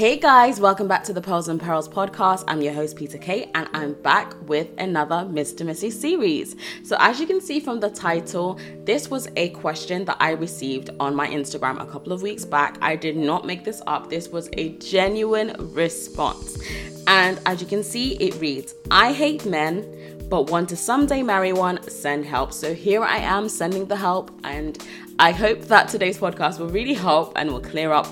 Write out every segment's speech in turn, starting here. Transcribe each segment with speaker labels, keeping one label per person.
Speaker 1: Hey guys, welcome back to the Pearls and Perils podcast. I'm your host, Peter Kate, and I'm back with another Miss to Mrs series. So, as you can see from the title, this was a question that I received on my Instagram a couple of weeks back. I did not make this up, this was a genuine response. And as you can see, it reads I hate men, but want to someday marry one, send help. So, here I am sending the help, and I hope that today's podcast will really help and will clear up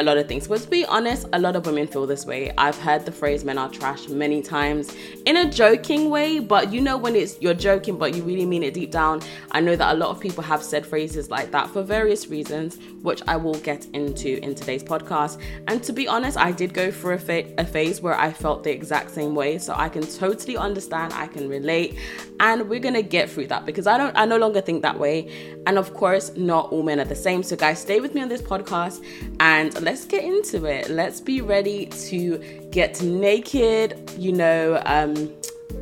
Speaker 1: a lot of things. But to be honest, a lot of women feel this way. I've heard the phrase men are trash many times in a joking way, but you know when it's you're joking but you really mean it deep down. I know that a lot of people have said phrases like that for various reasons, which I will get into in today's podcast. And to be honest, I did go through a, fa- a phase where I felt the exact same way, so I can totally understand, I can relate, and we're going to get through that because I don't I no longer think that way. And of course, not all men are the same. So guys, stay with me on this podcast and let's get into it. Let's be ready to get naked, you know, um,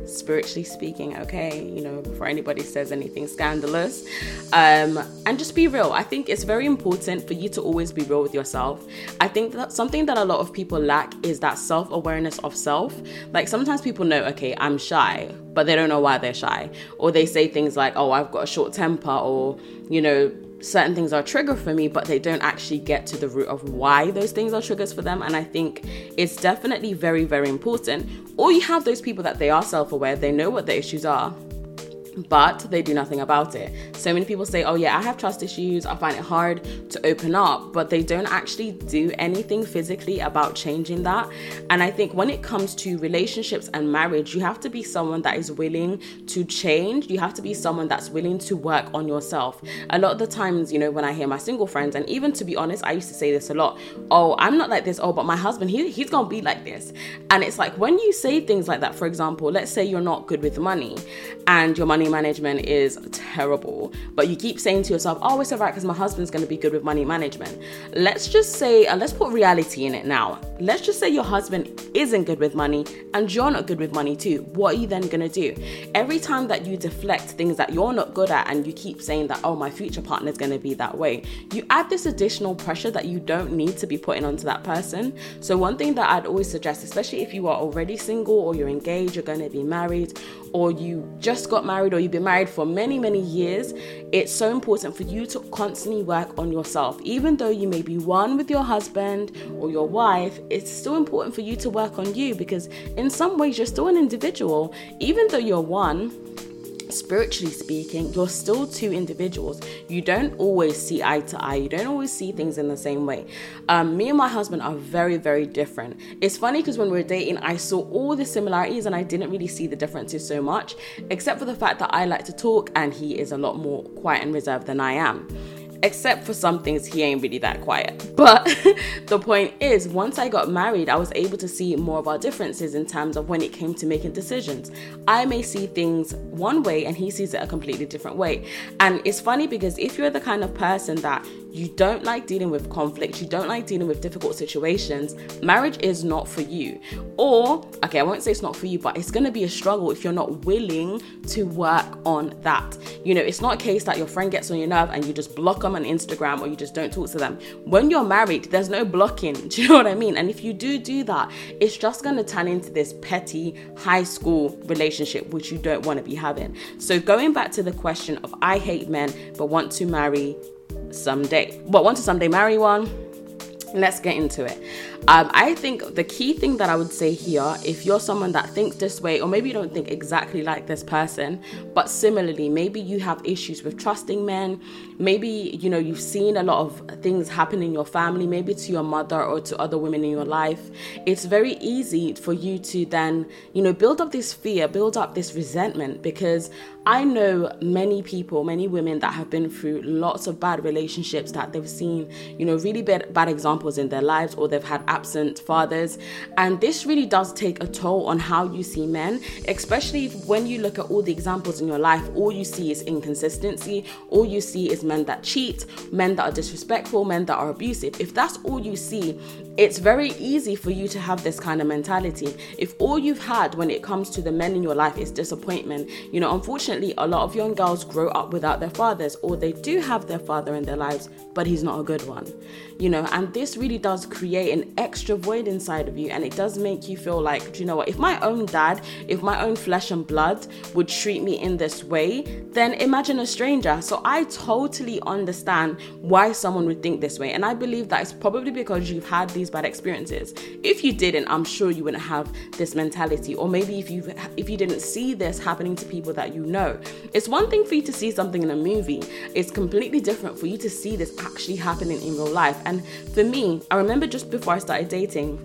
Speaker 1: spiritually speaking, okay? You know, before anybody says anything scandalous. Um, and just be real. I think it's very important for you to always be real with yourself. I think that something that a lot of people lack is that self awareness of self. Like sometimes people know, okay, I'm shy, but they don't know why they're shy. Or they say things like, oh, I've got a short temper, or, you know, certain things are trigger for me, but they don't actually get to the root of why those things are triggers for them. And I think it's definitely very, very important. Or you have those people that they are self aware, they know what the issues are, but they do nothing about it. So many people say, Oh, yeah, I have trust issues. I find it hard to open up, but they don't actually do anything physically about changing that. And I think when it comes to relationships and marriage, you have to be someone that is willing to change. You have to be someone that's willing to work on yourself. A lot of the times, you know, when I hear my single friends, and even to be honest, I used to say this a lot Oh, I'm not like this. Oh, but my husband, he, he's gonna be like this. And it's like when you say things like that, for example, let's say you're not good with money and your money money management is terrible, but you keep saying to yourself, oh, it's all right because my husband's going to be good with money management. Let's just say, and let's put reality in it now. Let's just say your husband isn't good with money and you're not good with money too. What are you then going to do? Every time that you deflect things that you're not good at and you keep saying that, oh, my future partner is going to be that way, you add this additional pressure that you don't need to be putting onto that person. So, one thing that I'd always suggest, especially if you are already single or you're engaged, you're going to be married, or you just got married or you've been married for many, many years, it's so important for you to constantly work on yourself. Even though you may be one with your husband or your wife, it's still important for you to work on you because in some ways you're still an individual. Even though you're one, spiritually speaking, you're still two individuals. You don't always see eye to eye. You don't always see things in the same way. Um, me and my husband are very, very different. It's funny because when we were dating, I saw all the similarities and I didn't really see the differences so much, except for the fact that I like to talk and he is a lot more quiet and reserved than I am except for some things he ain't really that quiet. But the point is once i got married i was able to see more of our differences in terms of when it came to making decisions. I may see things one way and he sees it a completely different way. And it's funny because if you're the kind of person that you don't like dealing with conflict, you don't like dealing with difficult situations, marriage is not for you. Or, okay, I won't say it's not for you, but it's gonna be a struggle if you're not willing to work on that. You know, it's not a case that your friend gets on your nerve and you just block them on Instagram or you just don't talk to them. When you're married, there's no blocking. Do you know what I mean? And if you do do that, it's just gonna turn into this petty high school relationship, which you don't wanna be having. So, going back to the question of I hate men but want to marry someday. But want to someday marry one? Let's get into it. Um, I think the key thing that I would say here, if you're someone that thinks this way, or maybe you don't think exactly like this person, but similarly, maybe you have issues with trusting men, maybe you know you've seen a lot of things happen in your family, maybe to your mother or to other women in your life. It's very easy for you to then, you know, build up this fear, build up this resentment, because I know many people, many women that have been through lots of bad relationships that they've seen, you know, really bad, bad examples in their lives, or they've had absent fathers. And this really does take a toll on how you see men, especially when you look at all the examples in your life, all you see is inconsistency, all you see is men that cheat, men that are disrespectful, men that are abusive. If that's all you see, it's very easy for you to have this kind of mentality. If all you've had when it comes to the men in your life is disappointment, you know, unfortunately, a lot of young girls grow up without their fathers, or they do have their father in their lives, but he's not a good one, you know, and this really does create an extra void inside of you and it does make you feel like, do you know what? If my own dad, if my own flesh and blood would treat me in this way, then imagine a stranger. So I totally understand why someone would think this way. And I believe that it's probably because you've had these bad experiences. If you didn't, I'm sure you wouldn't have this mentality. Or maybe if you if you didn't see this happening to people that you know. It's one thing for you to see something in a movie. It's completely different for you to see this actually happening in real life. And for me, I remember just before I started dating,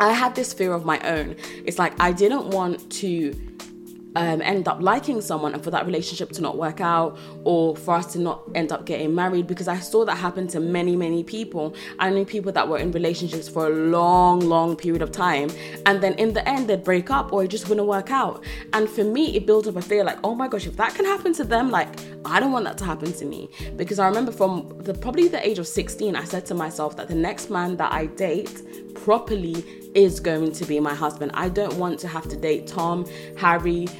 Speaker 1: I had this fear of my own. It's like I didn't want to um, end up liking someone and for that relationship to not work out or for us to not end up getting married because I saw that happen to many, many people. I knew people that were in relationships for a long, long period of time and then in the end they'd break up or it just wouldn't work out. And for me, it built up a fear like, oh my gosh, if that can happen to them, like I don't want that to happen to me. Because I remember from the probably the age of 16, I said to myself that the next man that I date properly is going to be my husband. I don't want to have to date Tom, Harry,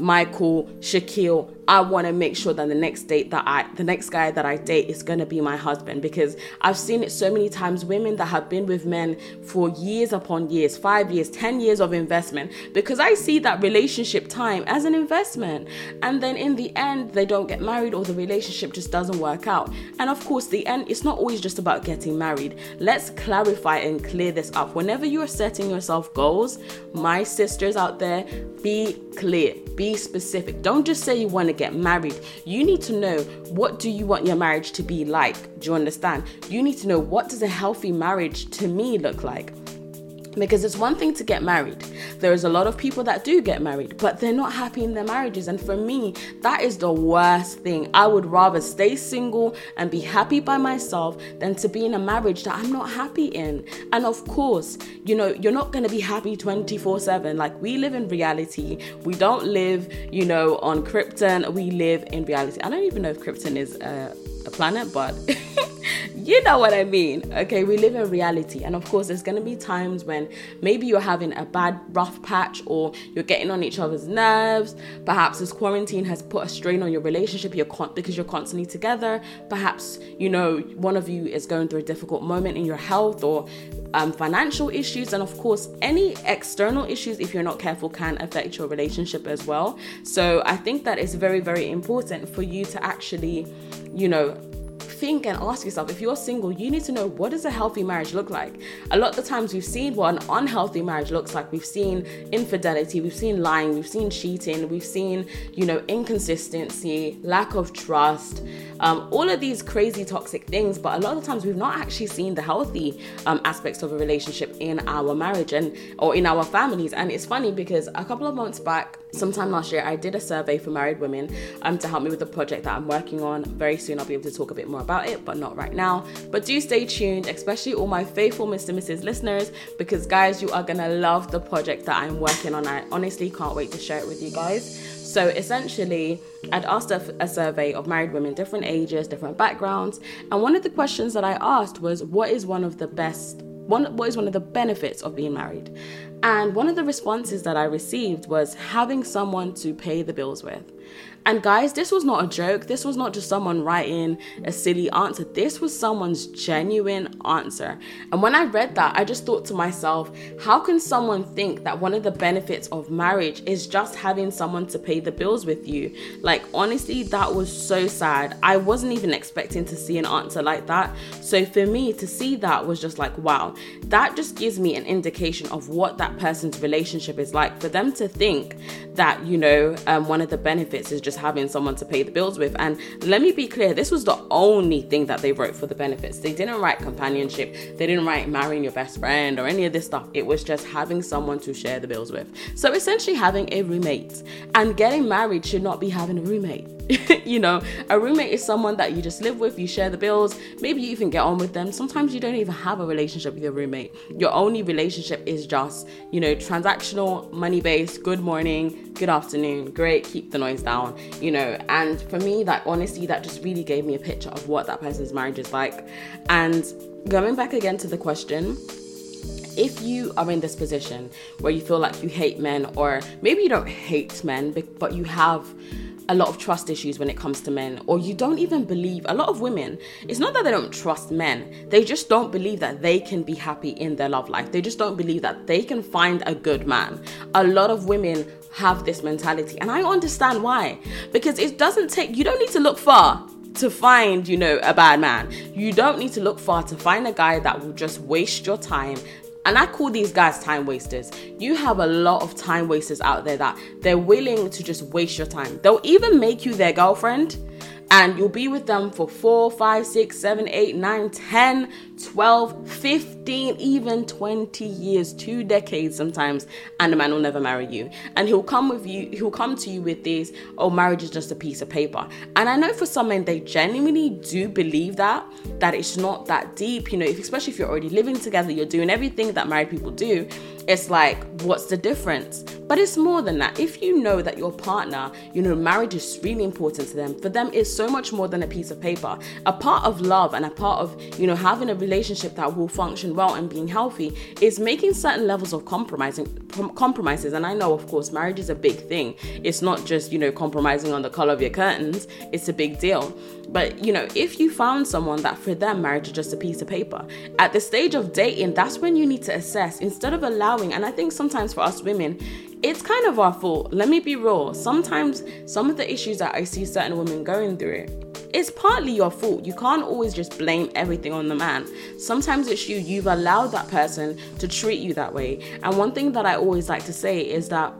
Speaker 1: Michael, Shaquille. I want to make sure that the next date that I, the next guy that I date is going to be my husband because I've seen it so many times. Women that have been with men for years upon years, five years, 10 years of investment, because I see that relationship time as an investment. And then in the end, they don't get married or the relationship just doesn't work out. And of course, the end, it's not always just about getting married. Let's clarify and clear this up. Whenever you are setting yourself goals, my sisters out there, be clear, be specific. Don't just say you want to get married. You need to know what do you want your marriage to be like? Do you understand? You need to know what does a healthy marriage to me look like? Because it's one thing to get married. There is a lot of people that do get married, but they're not happy in their marriages. And for me, that is the worst thing. I would rather stay single and be happy by myself than to be in a marriage that I'm not happy in. And of course, you know, you're not going to be happy 24 7. Like, we live in reality. We don't live, you know, on Krypton. We live in reality. I don't even know if Krypton is a, a planet, but. you know what I mean. Okay, we live in reality. And of course, there's going to be times when maybe you're having a bad, rough patch or you're getting on each other's nerves. Perhaps this quarantine has put a strain on your relationship you're con- because you're constantly together. Perhaps, you know, one of you is going through a difficult moment in your health or um, financial issues. And of course, any external issues, if you're not careful, can affect your relationship as well. So I think that it's very, very important for you to actually, you know, think and ask yourself if you're single, you need to know what does a healthy marriage look like. A lot of the times we've seen what an unhealthy marriage looks like. We've seen infidelity, we've seen lying, we've seen cheating, we've seen, you know, inconsistency, lack of trust, um, all of these crazy toxic things. But a lot of times we've not actually seen the healthy um, aspects of a relationship in our marriage and or in our families. And it's funny because a couple of months back, sometime last year, I did a survey for married women um, to help me with the project that I'm working on. Very soon, I'll be able to talk a bit more about it, but not right now. But do stay tuned, especially all my faithful Miss to Mrs. listeners, because guys, you are gonna love the project that I'm working on. I honestly can't wait to share it with you guys. So essentially, I'd asked a, a, survey of married women, different ages, different backgrounds, and one of the questions that I asked was, "What is one of the best? One, what is one of the benefits of being married?" And one of the responses that I received was having someone to pay the bills with. And guys, this was not a joke. This was not just someone writing a silly answer. This was someone's genuine answer. And when I read that, I just thought to myself, how can someone think that one of the benefits of marriage is just having someone to pay the bills with you? Like, honestly, that was so sad. I wasn't even expecting to see an answer like that. So for me to see that was just like, wow, that just gives me an indication of what that person's relationship is like. For them to think that, you know, um, one of the benefits is just just having someone to pay the bills with. And let me be clear, this was the only thing that they wrote for the benefits. They didn't write companionship, they didn't write marrying your best friend or any of this stuff. It was just having someone to share the bills with. So essentially, having a roommate. And getting married should not be having a roommate. you know, a roommate is someone that you just live with, you share the bills, maybe you even get on with them. Sometimes you don't even have a relationship with your roommate. Your only relationship is just, you know, transactional, money based, good morning, good afternoon, great, keep the noise down, you know. And for me, like, honestly, that just really gave me a picture of what that person's marriage is like. And going back again to the question, if you are in this position where you feel like you hate men, or maybe you don't hate men, but you have a lot of trust issues when it comes to men, or you don't even believe a lot of women. It's not that they don't trust men, they just don't believe that they can be happy in their love life. They just don't believe that they can find a good man. A lot of women have this mentality, and I understand why. Because it doesn't take, you don't need to look far to find, you know, a bad man. You don't need to look far to find a guy that will just waste your time, and I call these guys time wasters. You have a lot of time wasters out there that they're willing to just waste your time. They'll even make you their girlfriend and you'll be with them for four, five, six, seven, eight, nine, 10, 12, 15, even 20 years, two decades sometimes, and the man will never marry you. And he'll come with you, he'll come to you with this, oh, marriage is just a piece of paper. And I know for some men, they genuinely do believe that, that it's not that deep, you know, if, especially if you're already living together, you're doing everything that married people do it's like, what's the difference? But it's more than that. If you know that your partner, you know, marriage is really important to them, for them, it's so much more than a piece of paper. A part of love and a part of, you know, having a relationship that will function well and being healthy is making certain levels of compromising compromises. And I know, of course, marriage is a big thing. It's not just, you know, compromising on the color of your curtains, it's a big deal. But, you know, if you found someone that for them marriage is just a piece of paper, at the stage of dating, that's when you need to assess instead of allowing, and I think sometimes for us women, it's kind of our fault. Let me be real. Sometimes some of the issues that I see certain women going through, it's partly your fault. You can't always just blame everything on the man. Sometimes it's you. You've allowed that person to treat you that way. And one thing that I always like to say is that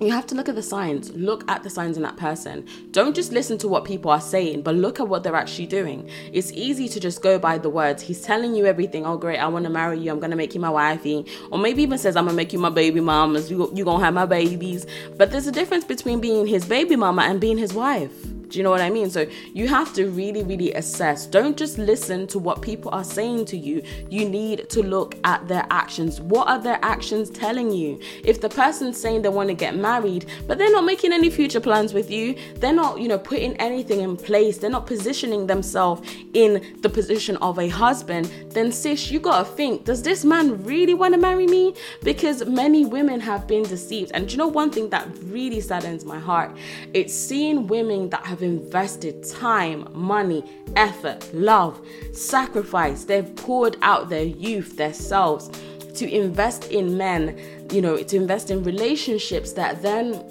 Speaker 1: you have to look at the signs. Look at the signs in that person. Don't just listen to what people are saying, but look at what they're actually doing. It's easy to just go by the words. He's telling you everything. Oh, great, I want to marry you. I'm going to make you my wifey. Or maybe even says, I'm going to make you my baby mama. You, you going to have my babies. But there's a difference between being his baby mama and being his wife. Do you know what I mean? So you have to really, really assess. Don't just listen to what people are saying to you. You need to look at their actions. What are their actions telling you? If the person's saying they want to get married, but they're not making any future plans with you, they're not, you know, putting anything in place, they're not positioning themselves in the position of a husband, then sis, you gotta think, does this man really want to marry me? Because many women have been deceived. And you know one thing that really saddens my heart? It's seeing women that have invested time, money, effort, love, sacrifice. They've poured out their youth, their selves to invest in men, you know, to invest in relationships that then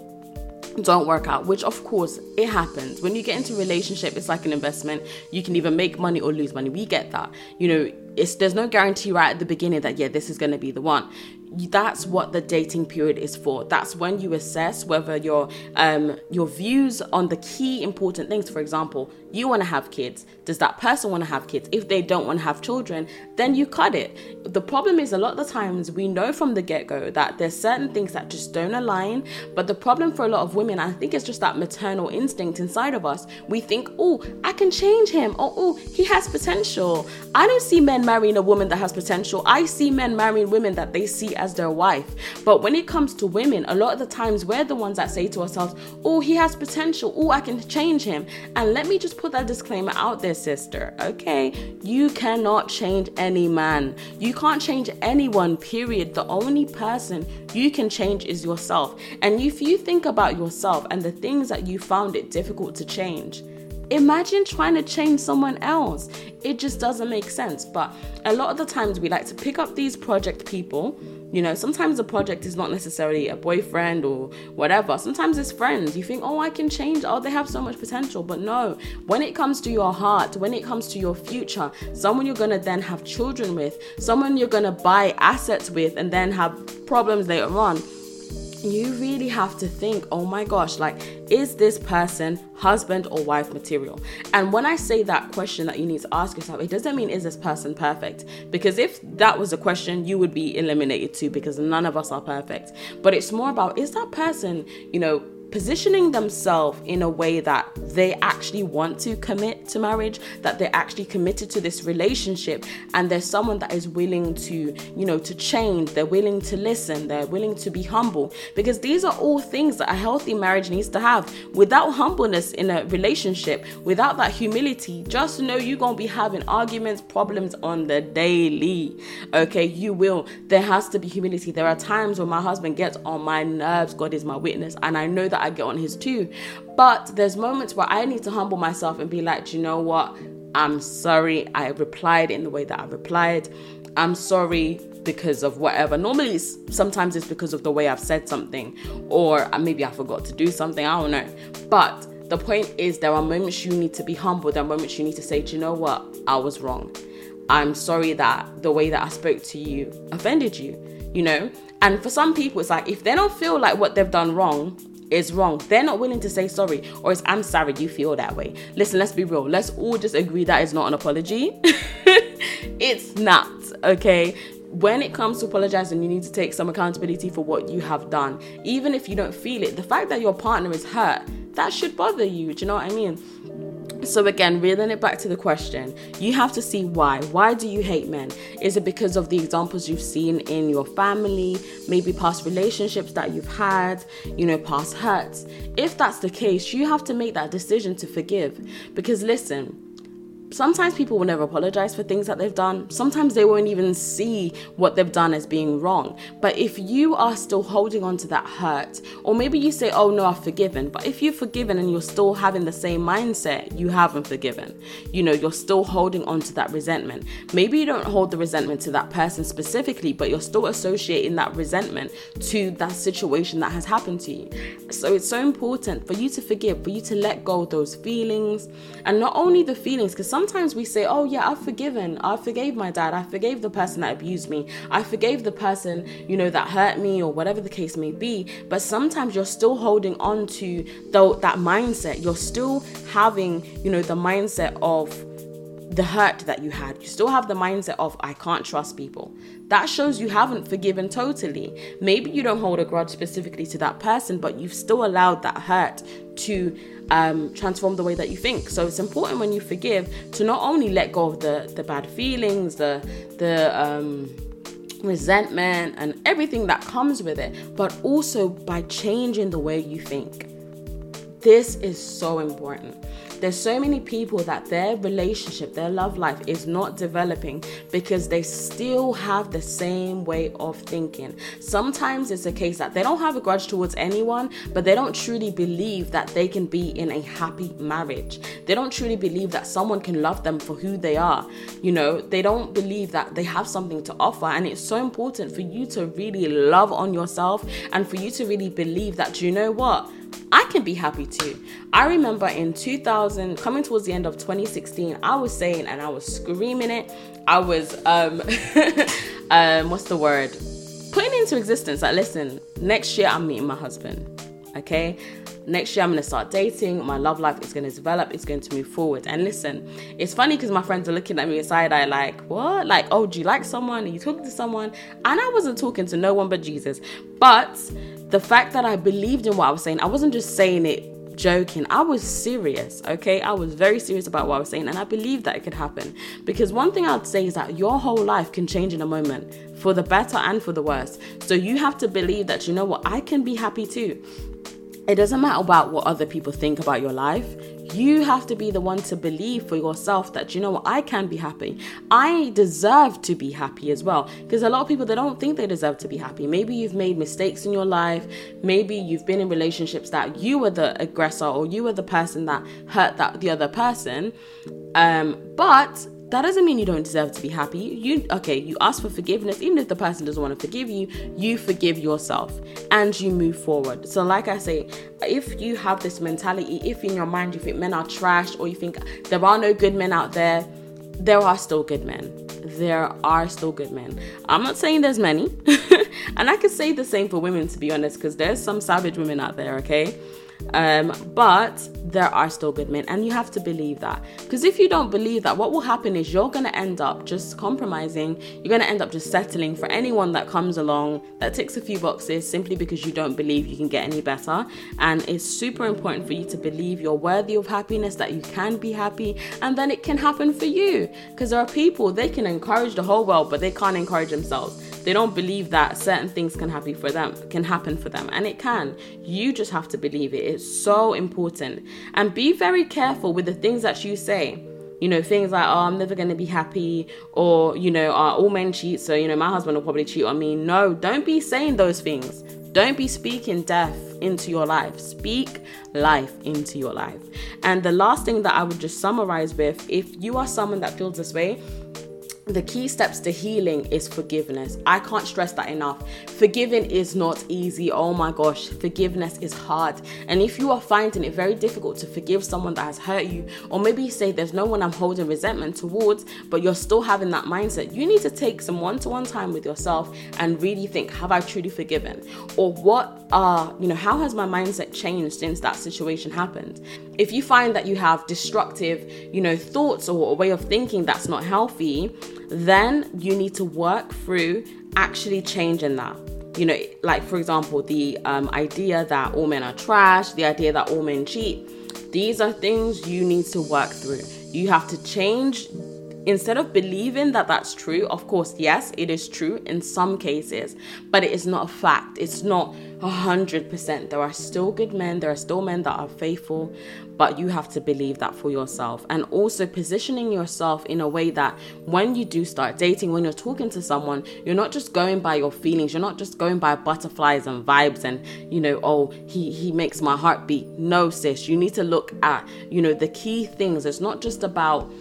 Speaker 1: don't work out which of course it happens. When you get into relationship it's like an investment. You can either make money or lose money. We get that. You know it's there's no guarantee right at the beginning that yeah this is to be the one that's what the dating period is for. That's when you assess whether your um your views on the key important things. For example you want to have kids does that person want to have kids if they don't want to have children then you cut it the problem is a lot of the times we know from the get-go that there's certain things that just don't align but the problem for a lot of women i think it's just that maternal instinct inside of us we think oh i can change him or oh he has potential i don't see men marrying a woman that has potential i see men marrying women that they see as their wife. But when it comes to women, a lot of the times we're the ones that say to ourselves, oh, he has potential. Oh, I can change him. And let me just put that disclaimer out there, sister. Okay. You cannot change any man. You can't change anyone, period. The only person you can change is yourself. And if you think about yourself and the things that you found it difficult to change, Imagine trying to change someone else. It just doesn't make sense. But a lot of the times we like to pick up these project people. You know, sometimes the project is not necessarily a boyfriend or whatever. Sometimes it's friends. You think, oh, I can change. Oh, they have so much potential. But no, when it comes to your heart, when it comes to your future, someone you're going to then have children with, someone you're going to buy assets with, and then have problems later on you really have to think, oh my gosh, like, is this person husband or wife material? And when I say that question that you need to ask yourself, it doesn't mean is this person perfect? Because if that was a question, you would be eliminated too, because none of us are perfect. But it's more about is that person, you know, positioning themselves in a way that they actually want to commit to marriage, that they're actually committed to this relationship, and there's someone that is willing to, you know, to change, they're willing to listen, they're willing to be humble. Because these are all things that a healthy marriage needs to have. Without humbleness in a relationship, without that humility, just know you're gonna be having arguments, problems on the daily. Okay, you will. There has to be humility. There are times when my husband gets on my nerves, God is my witness, and I know that I get on his too. But there's moments where I need to humble myself and be like, you know what? I'm sorry I replied in the way that I replied. I'm sorry because of whatever. Normally, it's, sometimes it's because of the way I've said something, or maybe I forgot to do something. I don't know. But the point is, there are moments you need to be humble. There are moments you need to say, do you know what? I was wrong. I'm sorry that the way that I spoke to you offended you, you know? And for some people, it's like if they don't feel like what they've done wrong is wrong, they're not willing to say sorry, or it's I'm sorry you feel that way. Listen, let's be real. Let's all just agree that is not an apology. it's not, okay? when it comes to apologizing, you need to take some accountability for what you have done. Even if you don't feel it, the fact that your partner is hurt, that should bother you. Do you know what I mean? So again, reeling it back to the question, you have to see why. Why do you hate men? Is it because of the examples you've seen in your family, maybe past relationships that you've had, you know, past hurts? If that's the case, you have to make that decision to forgive. Because listen, sometimes people will never apologize for things that they've done. Sometimes they won't even see what they've done as being wrong. But if you are still holding on to that hurt, or maybe you say, Oh no, I've forgiven, but if you've forgiven and you're still having the same mindset, you haven't forgiven. You know, you're still holding on to that resentment. Maybe you don't hold the resentment to that person specifically, but you're still associating that resentment to that situation that has happened to you. So it's so important for you to forgive, for you to let go of those feelings, and not only the feelings, because some sometimes we say, oh, yeah, I've forgiven. I forgave my dad. I forgave the person that abused me. I forgave the person, you know, that hurt me or whatever the case may be. But sometimes you're still holding on to the, that mindset. You're still having, you know, the mindset of, the hurt that you had. You still have the mindset of, I can't trust people. That shows you haven't forgiven totally. Maybe you don't hold a grudge specifically to that person, but you've still allowed that hurt to um, transform the way that you think. So it's important when you forgive to not only let go of the the bad feelings, the the um, resentment, and everything that comes with it, but also by changing the way you think. This is so important. There's so many people that their relationship, their love life is not developing because they still have the same way of thinking. Sometimes it's a case that they don't have a grudge towards anyone, but they don't truly believe that they can be in a happy marriage. They don't truly believe that someone can love them for who they are. You know, they don't believe that they have something to offer. And it's so important for you to really love on yourself and for you to really believe that, you know what? I can be happy too. I remember in 2000, coming towards the end of 2016, I was saying and I was screaming it. I was, um, um, what's the word? Putting into existence that, listen, next year I'm meeting my husband. Okay, next year I'm gonna start dating. My love life is gonna develop. It's going to move forward. And listen, it's funny because my friends are looking at me side eye, like, what? Like, oh, do you like someone? Are you talking to someone? And I wasn't talking to no one but Jesus. But the fact that I believed in what I was saying, I wasn't just saying it joking. I was serious, okay? I was very serious about what I was saying, and I believed that it could happen. Because one thing I'd say is that your whole life can change in a moment for the better and for the worse. So you have to believe that, you know what, I can be happy too. It doesn't matter about what other people think about your life. You have to be the one to believe for yourself that you know what I can be happy. I deserve to be happy as well. Because a lot of people they don't think they deserve to be happy. Maybe you've made mistakes in your life. Maybe you've been in relationships that you were the aggressor or you were the person that hurt that the other person. Um, but that doesn't mean you don't deserve to be happy. You okay, you ask for forgiveness, even if the person doesn't want to forgive you, you forgive yourself and you move forward. So, like I say, if you have this mentality, if in your mind you think men are trash or you think there are no good men out there, there are still good men. There are still good men. I'm not saying there's many, and I could say the same for women to be honest, because there's some savage women out there, okay? Um, but there are still good men, and you have to believe that. Because if you don't believe that, what will happen is you're going to end up just compromising. You're going to end up just settling for anyone that comes along that ticks a few boxes simply because you don't believe you can get any better. And it's super important for you to believe you're worthy of happiness, that you can be happy, and then it can happen for you. Because there are people, they can encourage the whole world, but they can't encourage themselves they don't believe that certain things can happen for them can happen for them and it can. You just have to believe it. It's so important. And be very careful with the things that you say. You know things like oh i'm never going to be happy or you know uh, all men cheat so you know my husband will probably cheat on me. No don't be saying those things. Don't be speaking death into your life. Speak life into your life. And the last thing that I would just summarize with if you are someone that feels this way, the key steps to healing is forgiveness. I can't stress that enough. Forgiving is not easy. Oh my gosh, forgiveness is hard. And if you are finding it very difficult to forgive someone that has hurt you, or maybe you say there's no one I'm holding resentment towards, but you're still having that mindset, you need to take some one to one time with yourself and really think, have I truly forgiven? Or what are, you know, how has my mindset changed since that situation happened? If you find that you have destructive, you know, thoughts or a way of thinking that's not healthy, then you need to work through actually changing that. You know, like for example, the um, idea that all men are trash, the idea that all men cheat. These are things you need to work through. You have to change instead of believing that that's true, of course, yes, it is true in some cases, but it is not a fact. It's not 100%. There are still good men, there are still men that are faithful, but you have to believe that for yourself. And also positioning yourself in a way that when you do start dating, when you're talking to someone, you're not just going by your feelings, you're not just going by butterflies and vibes and, you know, oh, he, he makes my heart beat. No, sis, you need to look at, you know, the key things. It's not just about,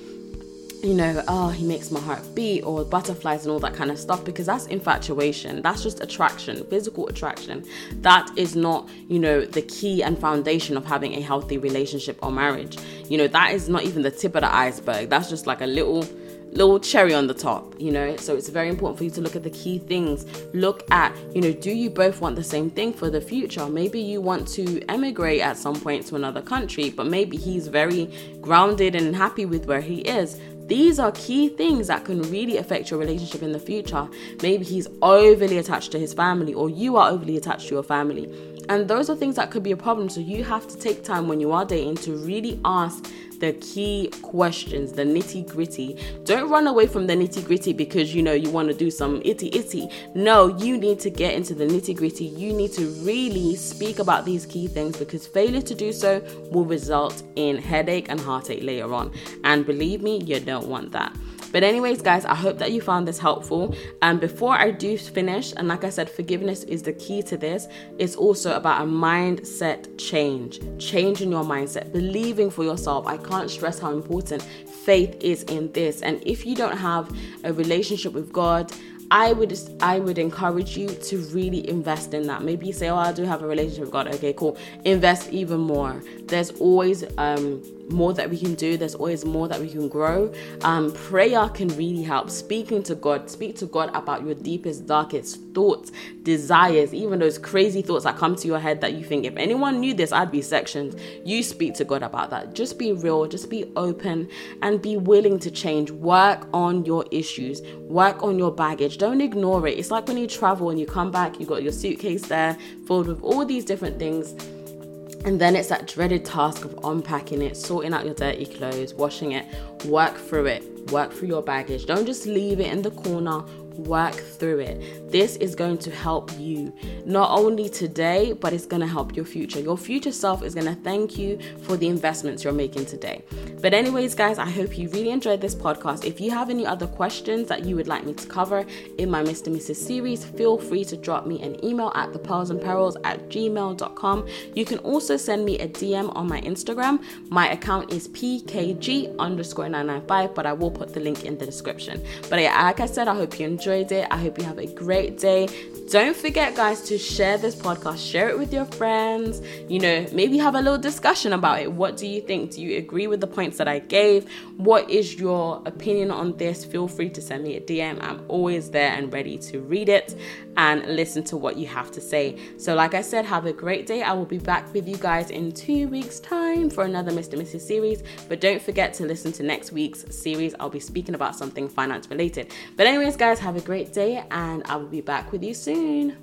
Speaker 1: you know, oh, he makes my heart beat or butterflies and all that kind of stuff because that's infatuation. That's just attraction, physical attraction. That is not, you know, the key and foundation of having a healthy relationship or marriage. You know, that is not even the tip of the iceberg. That's just like a little little cherry on the top, you know. So it's very important for you to look at the key things. Look at, you know, do you both want the same thing for the future? Maybe you want to emigrate at some point to another country, but maybe he's very grounded and happy with where he is. These are key things that can really affect your relationship in the future. Maybe he's overly attached to his family, or you are overly attached to your family. And those are things that could be a problem. So you have to take time when you are dating to really ask the key questions, the nitty gritty. Don't run away from the nitty gritty because you know you want to do some itty itty. No, you need to get into the nitty gritty. You need to really speak about these key things because failure to do so will result in headache and heartache later on. And believe me, you don't want that. But, anyways, guys, I hope that you found this helpful. And before I do finish, and like I said, forgiveness is the key to this, it's also about a mindset change, changing your mindset, believing for yourself. I can't stress how important faith is in this. And if you don't have a relationship with God, I would I would encourage you to really invest in that. Maybe you say, "Oh, I do have a relationship with God." Okay, cool. Invest even more. There's always um, more that we can do. There's always more that we can grow. Um, prayer can really help. Speaking to God, speak to God about your deepest, darkest thoughts, desires, even those crazy thoughts that come to your head that you think, if anyone knew this, I'd be sectioned. You speak to God about that. Just be real, just be open, and be willing to change. Work on your issues, work on your baggage. Don't ignore it. It's like when you travel and you come back, you got your suitcase there filled with all these different things and then it's that dreaded task of unpacking it, sorting out your dirty clothes, washing it. Work through it. Work through your baggage. Don't just leave it in the corner work through it. This is going to help you not only today, but it's going to help your future. Your future self is going to thank you for the investments you're making today. But, anyways, guys, I hope you really enjoyed this podcast. If you have any other questions that you would like me to cover in my Miss to Mrs. series, feel free to drop me an email at the pearls and perils at gmail.com. You can also send me a DM on my Instagram. My account is pkg underscore 995, but I will put the link in the description. But yeah, like I said, I hope you enjoyed enjoyed it. I hope you have a great day. Don't forget, guys, to share this podcast, share it with your friends. You know, maybe have a little discussion about it. What do you think? Do you agree with the points that I gave? What is your opinion on this? Feel free to send me a DM. I'm always there and ready to read it and listen to what you have to say. So, like I said, have a great day. I will be back with you guys in two weeks' time for another Miss to Mrs. series. But don't forget to listen to next week's series. I'll be speaking about something finance related. But, anyways, guys, have a great day and I will be back with you soon.